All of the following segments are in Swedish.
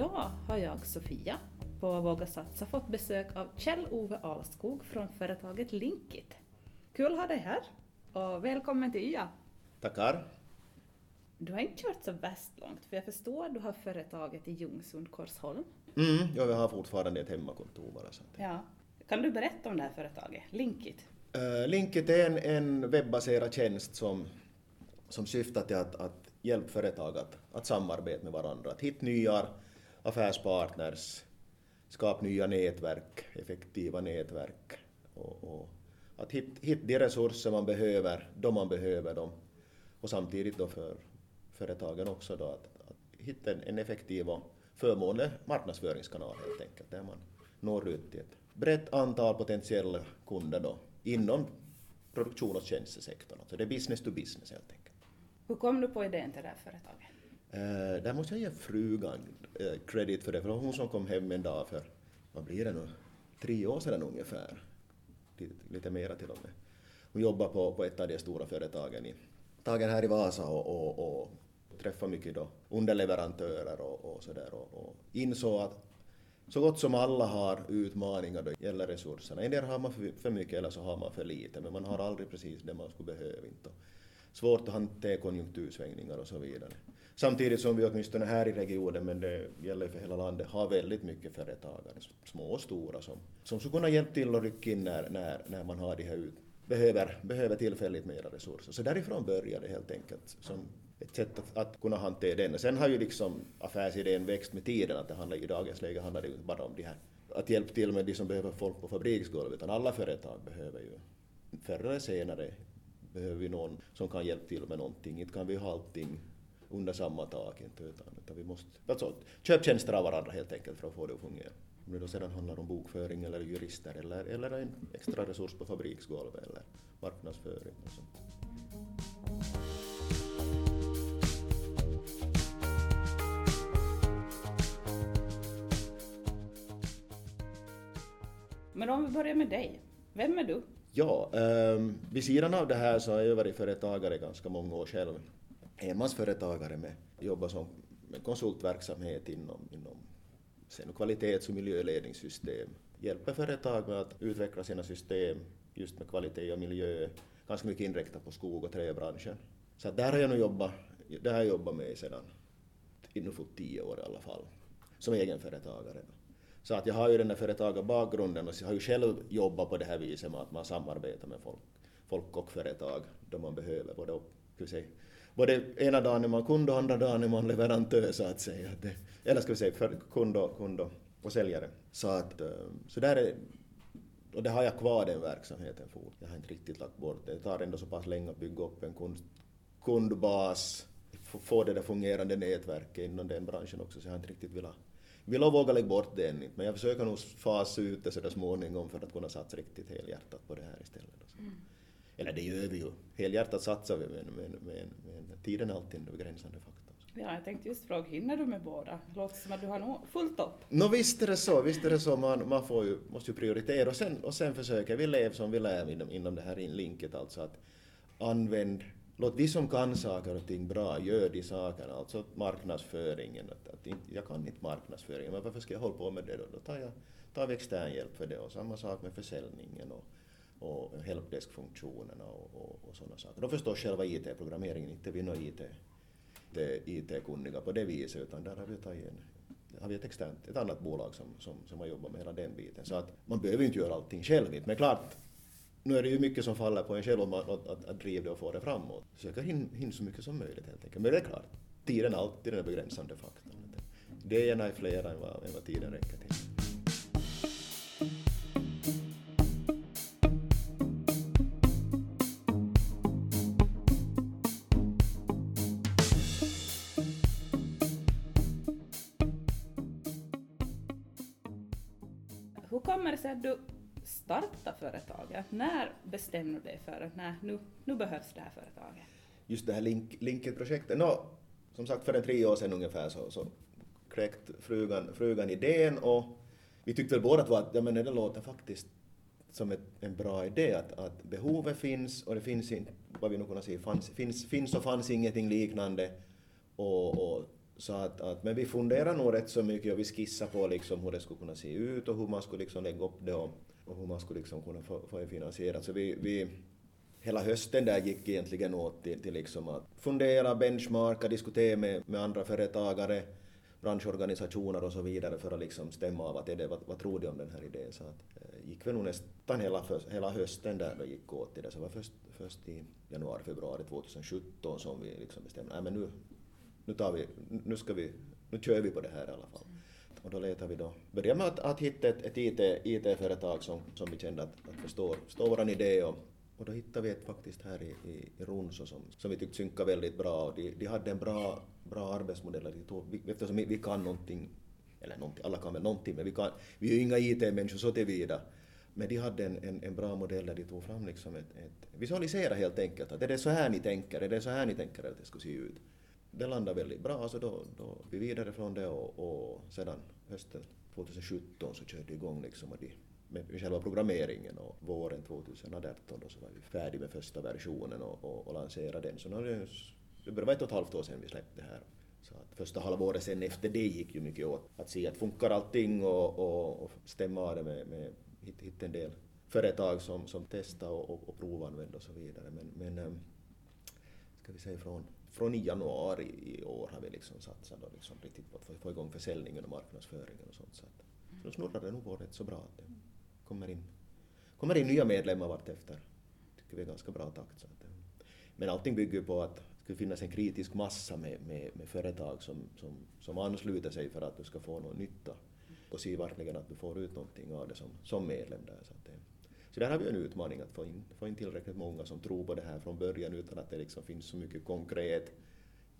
Idag har jag, Sofia, på Våga Satsa fått besök av Kjell-Ove Alskog från företaget Linkit. Kul att ha dig här och välkommen till YA. Tackar. Du har inte kört så värst långt, för jag förstår att du har företaget i Ljungsund, Korsholm. Mm, ja, vi har fortfarande ett hemmakontor bara. Så. Ja. Kan du berätta om det här företaget, Linkit? Uh, Linkit är en, en webbaserad tjänst som, som syftar till att, att hjälpa företag att, att samarbeta med varandra, att hitta nya affärspartners, skapa nya nätverk, effektiva nätverk och, och att hitta, hit de resurser man behöver då man behöver dem och samtidigt då för företagen också då att, att hitta en, en effektiv och förmånlig marknadsföringskanal helt enkelt där man når ut till ett brett antal potentiella kunder då inom produktion och tjänstesektorn. Så det är business to business helt enkelt. Hur kom du på idén till det här företaget? Eh, där måste jag ge frugan uh, credit för det, för det var hon som kom hem en dag för, vad blir det nu, tre år sedan ungefär. Lite, lite mera till och med. Hon jobbar på, på ett av de stora företagen i, tagen här i Vasa och, och, och träffar mycket då underleverantörer och, och sådär och, och insåg att så gott som alla har utmaningar då gäller resurserna. En del har man för, för mycket eller så har man för lite, men man har aldrig precis det man skulle behöva. Inte. Svårt att hantera konjunktursvängningar och så vidare. Samtidigt som vi åtminstone här i regionen, men det gäller för hela landet, har väldigt mycket företagare, små och stora, som, som skulle kunna hjälpa till och rycka in när, när, när man har de här ut, behöver, behöver tillfälligt mera resurser. Så därifrån började det helt enkelt som ett sätt att, att kunna hantera den. Sen har ju liksom affärsidén växt med tiden, att det handlar i dagens läge handlar det ju inte bara om de här, att hjälpa till med de som behöver folk på fabriksgolvet, utan alla företag behöver ju förr eller senare behöver vi någon som kan hjälpa till med någonting. Inte kan vi ha allting under samma tak, inte, utan, utan vi måste alltså, köpa tjänster av varandra helt enkelt för att få det att fungera. Om det då sedan handlar om bokföring eller jurister eller, eller en extra resurs på fabriksgolvet eller marknadsföring och sånt. Men om vi börjar med dig, vem är du? Ja, um, vid sidan av det här så har jag varit företagare ganska många år själv. Enmansföretagare med jobbar som med konsultverksamhet inom, inom sen kvalitets och miljöledningssystem. Hjälper företag med att utveckla sina system just med kvalitet och miljö, ganska mycket inriktat på skog och träbranschen. Så där har jag nu jobbat, där har jag jobbat med sedan, nu för tio år i alla fall, som egenföretagare. Så att jag har ju den där företagarbakgrunden och jag har ju själv jobbat på det här viset med att man samarbetar med folk, folk och företag då man behöver både, säga, både ena dagen är man kund och andra dagen är man leverantör så att säga. eller ska vi säga för kund och, kund och säljare. Så att, eh, så där är, och det har jag kvar den verksamheten för. Jag har inte riktigt lagt bort det. Det tar ändå så pass länge att bygga upp en kund, kundbas, få det där fungerande nätverket inom den branschen också så jag har inte riktigt velat vill och våga lägga bort det ännu. men jag försöker nog fasa ut det sådär småningom för att kunna satsa riktigt helhjärtat på det här istället. Mm. Eller det gör vi ju, helhjärtat satsar vi men, men, men, men tiden är alltid en begränsande faktor. Ja, jag tänkte just fråga, hinner du med båda? Det låter som att du har nog fullt upp. Nå no, visst är det så, visst är det så, man, man får ju, måste ju prioritera och sen, och sen försöker vi leva som vi lär inom, inom det här linket, alltså att använd låt de som kan saker och ting bra, gör de sakerna, alltså marknadsföringen. Att, att jag kan inte marknadsföringen, men varför ska jag hålla på med det då? Då tar, jag, tar vi extern hjälp för det och samma sak med försäljningen och, och helpdesk-funktionerna och, och, och sådana saker. Då förstår själva IT-programmeringen, inte vi några IT, IT-kunniga på det viset, utan där har vi tagit en har vi ett, externt, ett annat bolag som, som, som har jobbat med hela den biten. Så att man behöver inte göra allting själv, men klart nu är det ju mycket som faller på en själv om att, att, att driva det och få det framåt. Försöka hinna hin så mycket som möjligt helt enkelt. Men det är klart, tiden är alltid den begränsande faktorn. Det är gärna flera än vad, än vad tiden räcker till. Bestämde du dig för att nej, nu, nu behövs det här företaget? Just det här link, Linket-projektet, no, som sagt för en tre år sedan ungefär så, så kräkt frugan, frugan idén och vi tyckte väl båda två att ja, men det låter faktiskt som ett, en bra idé att, att behovet finns och det finns inte, vad vi nu kunde säga, fanns, finns, finns och fanns ingenting liknande och, och Så att, att, men vi funderar nog rätt så mycket och vi skissar på liksom hur det skulle kunna se ut och hur man skulle liksom lägga upp det och, och hur man skulle liksom kunna få, få det finansierat. Så vi, vi, hela hösten där gick egentligen åt till, till liksom att fundera, benchmarka, diskutera med, med andra företagare, branschorganisationer och så vidare för att liksom stämma av att är det, vad, vad tror de om den här idén. Så att, eh, gick vi nog nästan hela, hela hösten där då gick åt till det. Så det var först, först i januari, februari 2017 som vi liksom bestämde, nej men nu, nu tar vi, nu ska vi, nu kör vi på det här i alla fall. Och då letar vi då, börjar med att, att hitta ett, ett IT, IT-företag som, som vi kände att, att förstår, förstår vår idé och, och då hittade vi ett faktiskt här i, i, i Runso som, som vi tyckte synkade väldigt bra. Och de, de hade en bra, bra arbetsmodell. De tog, vi, eftersom vi, vi kan någonting, eller någonting, alla kan väl någonting men vi, kan, vi är ju inga IT-människor så tillvida. Men de hade en, en, en, bra modell där de tog fram liksom ett, ett visualisera helt enkelt att är det så här ni tänker, är det så här ni tänker att det ska se ut? Det landade väldigt bra, så då, då vi vidare från det och, och sedan hösten 2017 så körde vi igång liksom och de, med själva programmeringen och våren 2018 då så var vi färdiga med första versionen och, och, och lanserade den. Så nu, det var ett och ett halvt år sedan vi släppte det här. Så att första halvåret sen efter det gick ju mycket åt att se att funkar allting och, och, och stämma av det med, med hitta en del företag som, som testar och, och, och provanvänder och så vidare. Men, men ehm, ska vi säga från från i januari i år har vi liksom satsat och liksom riktigt på att få igång försäljningen och marknadsföringen och sånt. Så, att, så då snurrar det nog på rätt så bra att det kommer in, kommer in nya medlemmar vartefter. tycker vi är ganska bra takt. Så att, men allting bygger på att det ska finnas en kritisk massa med, med, med företag som, som, som ansluter sig för att du ska få någon nytta och se verkligen att du får ut någonting av det som, som medlem där. Så att det, så där har vi en utmaning att få in, få in tillräckligt många som tror på det här från början utan att det liksom finns så mycket konkret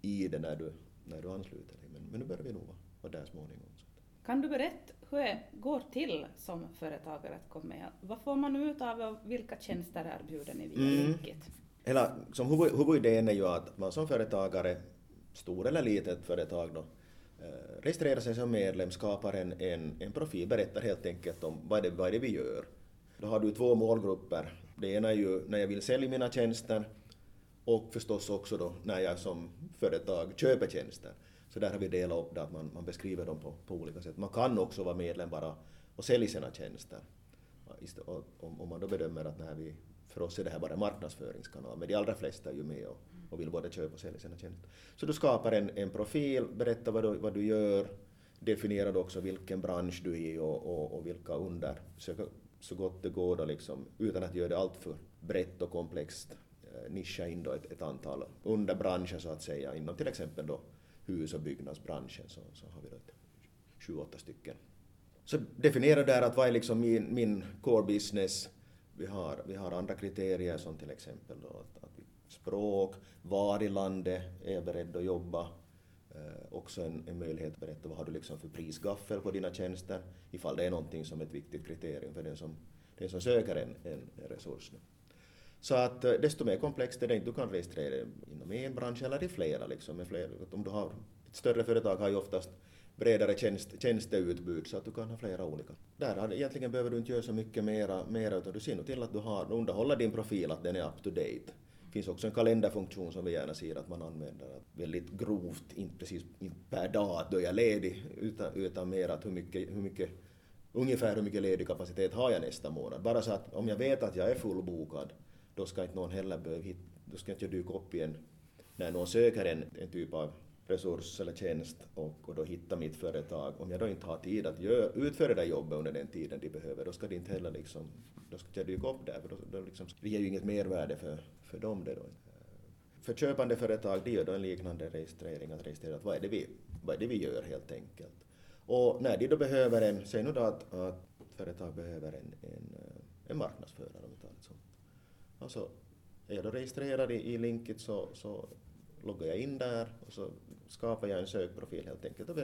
i det när du, när du ansluter dig. Men, men nu börjar vi nog vara där småningom. Kan du berätta hur det går till som företagare att komma med? Vad får man ut av och vilka tjänster erbjuder ni via mm. Linkit? Hela, som huvud, huvudidén är ju att man som företagare, stor eller litet företag då, eh, registrerar sig som medlem, skapar en, en, en profil, berättar helt enkelt om vad det, vad det vi gör då har du två målgrupper. Det ena är ju när jag vill sälja mina tjänster och förstås också då när jag som företag köper tjänster. Så där har vi delat upp det att man, man beskriver dem på, på olika sätt. Man kan också vara medlem bara och sälja sina tjänster. Om, om man då bedömer att när vi, för oss är det här bara en marknadsföringskanal, men de allra flesta är ju med och, och vill både köpa och sälja sina tjänster. Så du skapar en, en profil, berättar vad du, vad du gör, definierar också vilken bransch du är i och, och, och vilka under, försöker så gott det går då liksom, utan att göra det alltför brett och komplext, eh, nischa in då ett, ett antal underbranscher så att säga, inom till exempel då hus och byggnadsbranschen så, så har vi då ett, sju, åtta stycken. Så definiera där att vad är liksom min, min core business, vi har, vi har andra kriterier som till exempel då att, att språk, var i landet är jag beredd att jobba, Eh, också en, en, möjlighet att berätta vad har du liksom för prisgaffel på dina tjänster, ifall det är någonting som är ett viktigt kriterium för den som, den som söker en, en, en resurs. Så att eh, desto mer komplext är det du kan registrera inom en bransch eller i flera. Liksom, med flera. Om du har, ett större företag har ju oftast bredare tjänst, tjänsteutbud så att du kan ha flera olika. Där har, egentligen behöver du inte göra så mycket mera, mera utan du ser nog till att du har, underhåller din profil, att den är up to date. Det finns också en kalenderfunktion som vi gärna ser att man använder väldigt grovt, inte precis inte per dag att då är jag ledig, utan, utan mer att hur mycket, hur mycket, ungefär hur mycket ledig kapacitet har jag nästa månad. Bara så att om jag vet att jag är fullbokad, då ska inte någon heller behöva då ska inte jag dyka upp igen när någon söker en, en typ av resurs eller tjänst och, och då hitta mitt företag. Om jag då inte har tid att gör, utföra det jobbet under den tiden de behöver, då ska det inte heller liksom, då ska jag dyka upp där, för då, då liksom, det ger ju inget mervärde för, för dem det då. För köpande företag, det gör då en liknande registrering, att registrera att vad är det vi, vad är det vi gör helt enkelt. Och när de då behöver en, säg nu då att, att företag behöver en, en, en marknadsförare om vi tar det så. Alltså, är jag då registrerad i, i Linkit så, så loggar jag in där och så skapar jag en sökprofil helt enkelt. Och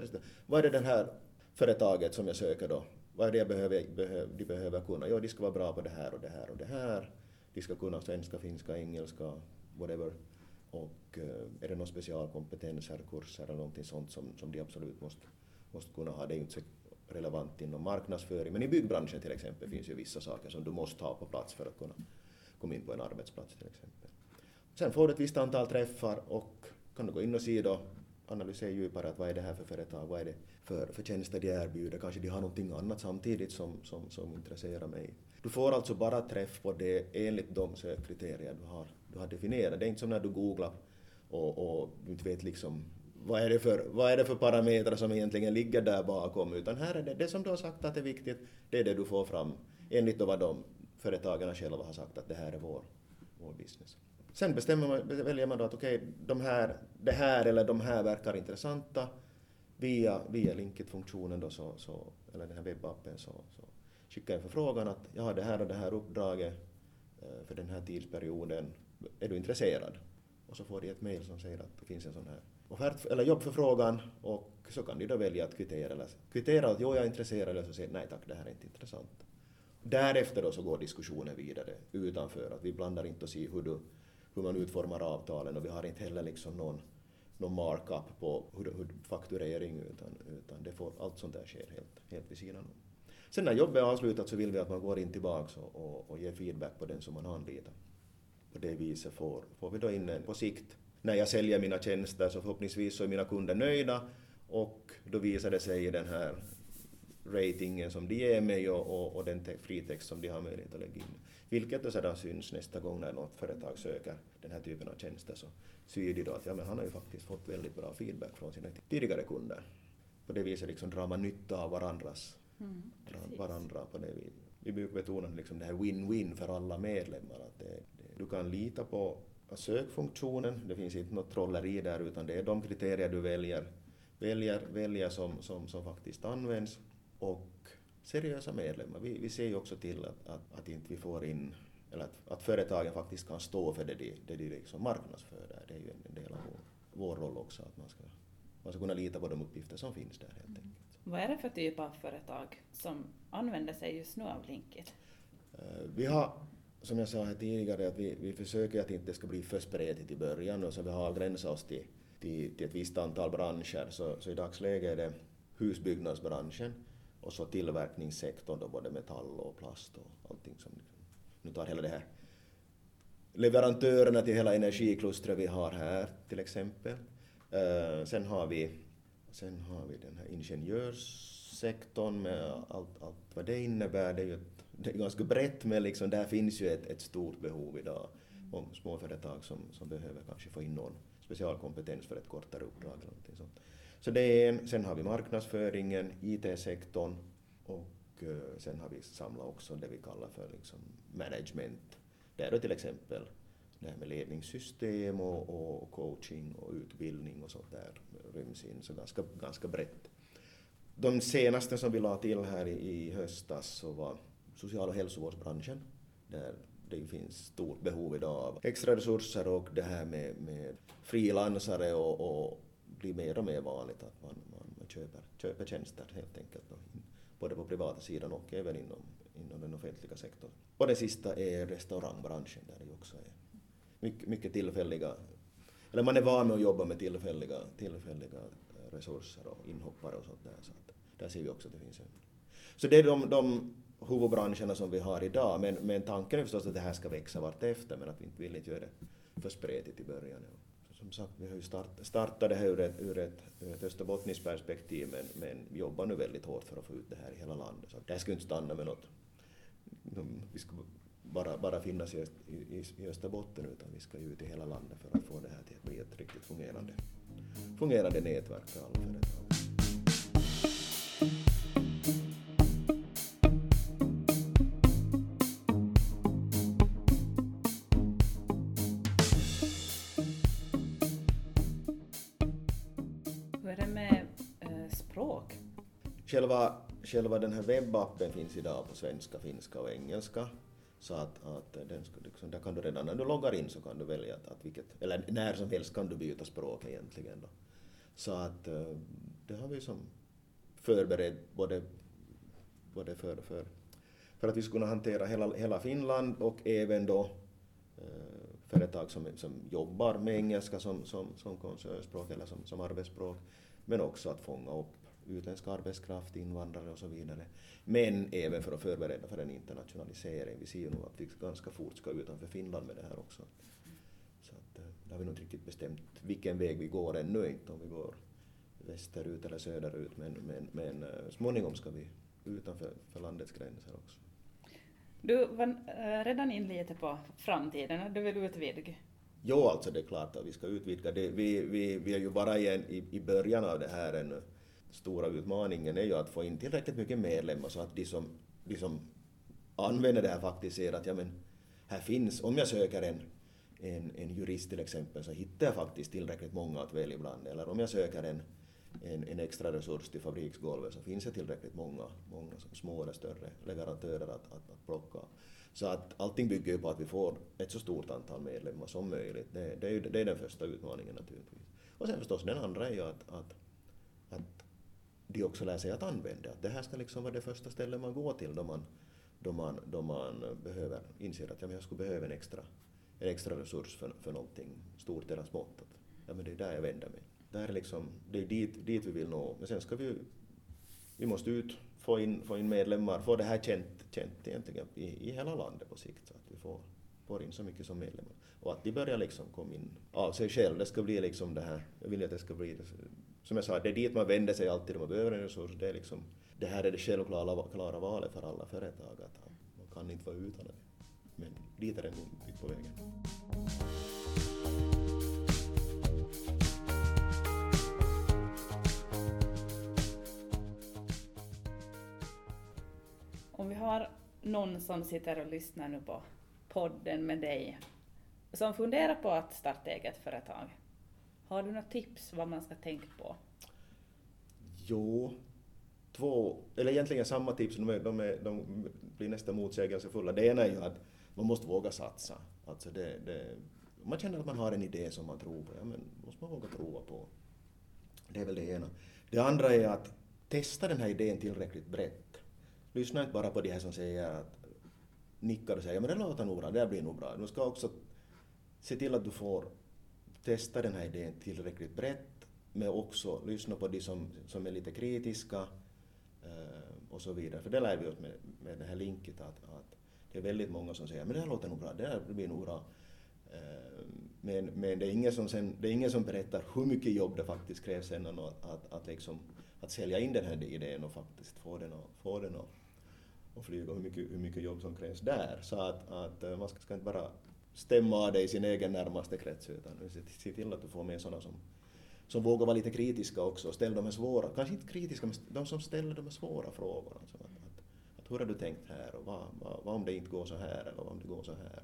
vad är det den här företaget som jag söker då, vad är det jag behöver, de behöver kunna? Jo, de ska vara bra på det här och det här och det här. De ska kunna svenska, finska, engelska, whatever. Och eh, är det någon specialkompetenser, kurser eller någonting sånt som, som de absolut måste, måste kunna ha. Det är ju inte så relevant inom marknadsföring, men i byggbranschen till exempel finns ju vissa saker som du måste ha på plats för att kunna komma in på en arbetsplats till exempel. Sen får du ett visst antal träffar och kan du gå in och se då analysera djupare att vad är det här för företag, vad är det för, för tjänster de erbjuder, kanske de har någonting annat samtidigt som, som, som intresserar mig. Du får alltså bara träff på det enligt de sökkriterier du har, du har definierat. Det är inte som när du googlar och, och du inte vet liksom vad är, det för, vad är det för parametrar som egentligen ligger där bakom, utan här är det, det som du har sagt att är viktigt, det är det du får fram enligt vad de företagen själva har sagt att det här är vår, vår business. Sen bestämmer man, väljer man då att okej, okay, de här, det här eller de här verkar intressanta. Via, via Linkit-funktionen då så, så, eller den här webbappen så, så skickar jag en förfrågan att jag har det här och det här uppdraget eh, för den här tidsperioden. Är du intresserad? Och så får de ett mejl som säger att det finns en sån här offert, eller jobbförfrågan och så kan de då välja att kvittera, eller kvittera att jo, jag är intresserad eller så säger nej tack, det här är inte intressant. Därefter då så går diskussionen vidare utanför, att vi blandar inte oss i hur, du, hur man utformar avtalen och vi har inte heller liksom någon, någon markup på hur, hur fakturering utan, utan det får, allt sånt där sker helt, helt vid sidan om. Sen när jobbet är avslutat så vill vi att man går in tillbaka och, och, och ger feedback på den som man anlitar. På det viset får, får vi då in en, på sikt, när jag säljer mina tjänster så förhoppningsvis så är mina kunder nöjda och då visar det sig i den här ratingen som de ger mig och, och, och den fritext som de har möjlighet att lägga in. Vilket då sedan syns nästa gång när något företag söker den här typen av tjänster så ser de då att ja, men han har ju faktiskt fått väldigt bra feedback från sina tidigare kunder. På det viset liksom drar man nytta av varandras, mm, varandra på det viset. Vi brukar betona liksom det här win-win för alla medlemmar. Att det, det, du kan lita på sökfunktionen, det finns inte något trolleri där utan det är de kriterier du väljer, väljer, väljer som, som, som faktiskt används och seriösa medlemmar. Vi, vi ser ju också till att, att, att inte vi får in, eller att, att företagen faktiskt kan stå för det de, det de liksom marknadsför där. Det är ju en del av vår, vår roll också, att man ska, man ska kunna lita på de uppgifter som finns där helt enkelt. Vad är det för typ av företag som använder sig just nu av Linkit? Eh, vi har, som jag sa här tidigare, att vi, vi försöker att det inte ska bli för spretigt i början och så vi har gränsat oss till, till, till ett visst antal branscher. Så, så i dagsläget är det husbyggnadsbranschen och så tillverkningssektorn då både metall och plast och allting som nu tar hela det här leverantörerna till hela energiklustret vi har här till exempel. Eh, sen har vi sen har vi den här ingenjörssektorn med allt, allt vad det innebär. Det är ju ett, det är ganska brett men liksom där finns ju ett, ett stort behov idag om småföretag som, som behöver kanske få in någon specialkompetens för ett kortare uppdrag eller någonting sånt. Så det är en, sen har vi marknadsföringen, IT-sektorn och eh, sen har vi samlat också det vi kallar för liksom management. Där då till exempel det här med ledningssystem och, och, coaching och utbildning och sånt där ryms in, så ganska, ganska brett. De senaste som vi la till här i, i höstas så var social och hälsovårdsbranschen, där det finns stort behov idag av extra resurser och det här med, med frilansare och, och blir mer och mer vanligt att man, man, man köper, köper tjänster helt enkelt, då, både på privata sidan och även inom, inom den offentliga sektorn. Och det sista är restaurangbranschen där det också är mycket, mycket tillfälliga, eller man är van med att jobba med tillfälliga, tillfälliga eh, resurser och inhoppare och sånt där. Så att där ser vi också att det finns en... Så det är de, de huvudbranscherna som vi har idag, men, men tanken är förstås att det här ska växa vartefter, men att vi inte vill inte göra det för spretigt i början som sagt, vi har ju start, startat det här ur ett, ur ett, ur ett österbottniskt perspektiv, men, men vi jobbar nu väldigt hårt för att få ut det här i hela landet. Så det här ska inte stanna med något, vi ska bara, bara finnas i, i, i Österbotten, utan vi ska ju ut i hela landet för att få det här till att bli ett riktigt fungerande, fungerande nätverk för alla företag. Själva, själva den här webbappen finns idag på svenska, finska och engelska. Så att, att den ska, liksom, där kan du redan när du loggar in så kan du välja att, att vilket, eller när som helst kan du byta språk egentligen. Då. Så att eh, det har vi som förberett både, både för, för, för att vi ska kunna hantera hela, hela Finland och även då eh, företag som, som jobbar med engelska som, som, som koncernspråk eller som, som arbetsspråk, men också att fånga upp utländsk arbetskraft, invandrare och så vidare. Men även för att förbereda för en internationalisering. Vi ser ju nu att vi ganska fort ska utanför Finland med det här också. Så att, eh, det har vi nog inte riktigt bestämt vilken väg vi går ännu inte, om vi går västerut eller söderut, men, men, men eh, småningom ska vi utanför för landets gränser också. Du var eh, redan in lite på framtiden, du vill utvidga. Jo, alltså det är klart att vi ska utvidga det. Vi, vi, vi är ju bara igen i, i början av det här ännu. Stora utmaningen är ju att få in tillräckligt mycket medlemmar så att de som, de som använder det här faktiskt ser att ja men här finns, om jag söker en, en, en jurist till exempel så hittar jag faktiskt tillräckligt många att välja bland. Eller om jag söker en, en, en extra resurs till fabriksgolvet så finns det tillräckligt många, många små eller större leverantörer att, att, att plocka. Så att allting bygger ju på att vi får ett så stort antal medlemmar som möjligt. Det, det, är, ju, det är den första utmaningen naturligtvis. Och sen förstås den andra är ju att, att, att de också lär sig att använda. Att det här ska liksom vara det första stället man går till då man, då man, då man behöver, inser att ja, jag skulle behöva en extra, en extra resurs för, för någonting stort eller smått. Att, ja, men det är där jag vänder mig. Där är liksom, det är dit, dit vi vill nå. Men sen ska vi vi måste ut, få in, få in medlemmar, få det här känt, känt egentligen i, i hela landet på sikt så att vi får, får in så mycket som medlemmar. Och att de börjar liksom komma in av sig själv. Det ska bli liksom det här, jag vill att det ska bli, som jag sa, det är dit man vänder sig alltid om man behöver en resurs. Det är liksom, det här är det självklara klara valet för alla företag, att man kan inte vara utan det. Men dit är det nog bit på vägen. Om vi har någon som sitter och lyssnar nu på podden med dig, som funderar på att starta eget företag, har du något tips vad man ska tänka på? Jo, två, eller egentligen samma tips, de, är, de, är, de blir nästan motsägelsefulla. Det ena är ju att man måste våga satsa. Alltså det, det, man känner att man har en idé som man tror på, ja men måste man våga prova på. Det är väl det ena. Det andra är att testa den här idén tillräckligt brett. Lyssna inte bara på de här som säger att nickar och säger men det låter nog bra, det blir nog bra. Du ska också se till att du får testa den här idén tillräckligt brett men också lyssna på de som, som är lite kritiska eh, och så vidare. För det lär vi oss med, med det här linket att, att det är väldigt många som säger men det här låter nog bra, det här blir nog bra. Eh, men, men det, är ingen som sen, det är ingen som berättar hur mycket jobb det faktiskt krävs sen att, att, att, liksom, att sälja in den här idén och faktiskt få den att, få den att, att flyga, hur mycket, hur mycket jobb som krävs där. Så att, att eh, man ska inte bara stämma av dig i sin egen närmaste krets utan se till att du får med sådana som, som vågar vara lite kritiska också och ställa de här svåra, kanske inte kritiska, men de som ställer de här svåra frågorna. Så att, att, att hur har du tänkt här och vad, vad, vad om det inte går så här eller vad om det går så här?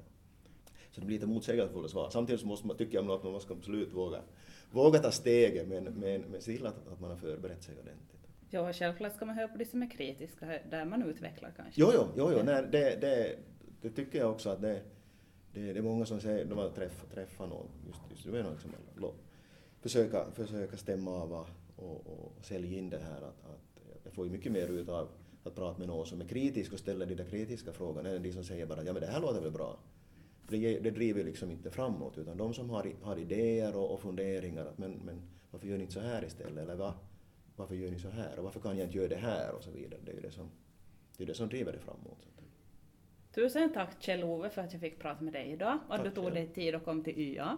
Så det blir lite motsägelsefulla svar. Samtidigt så måste man, tycker jag att man måste absolut våga, våga ta steget men, men, men se till att, att man har förberett sig ordentligt. Ja, självklart ska man höra på de som är kritiska, där man utvecklar kanske. Jo, jo, jo, jo. Nej, det, det, det tycker jag också att det, det, det är många som säger, de har träffat, träffat någon, just, just du liksom, försöka, försöka stämma av och, och, och sälja in det här att, att jag får ju mycket mer ut av att prata med någon som är kritisk och ställer de där kritiska frågorna än de som säger bara ja men det här låter väl bra. För det, det driver liksom inte framåt utan de som har, har idéer och, och funderingar att men, men varför gör ni inte så här istället eller va, varför gör ni så här och varför kan jag inte göra det här och så vidare. Det är ju det som, det, är det som driver det framåt. Tusen tack Kjell-Ove för att jag fick prata med dig idag och Tack du tog dig tid och kom till YA.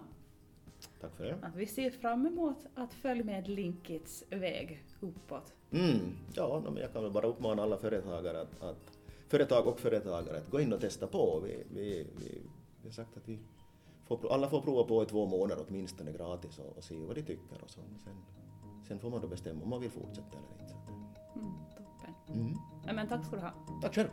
Tack för det. Att vi ser fram emot att följa med Linkits väg uppåt. Mm, ja, men jag kan väl bara uppmana alla företagare att, att företag och företagare att gå in och testa på. Vi, vi, vi, vi har sagt att vi får, alla får prova på i två månader åtminstone gratis och, och se vad de tycker och så. Sen, sen får man då bestämma om man vill fortsätta eller inte. Mm, toppen. Mm. Ja, men tack ska du ha. Tack själv.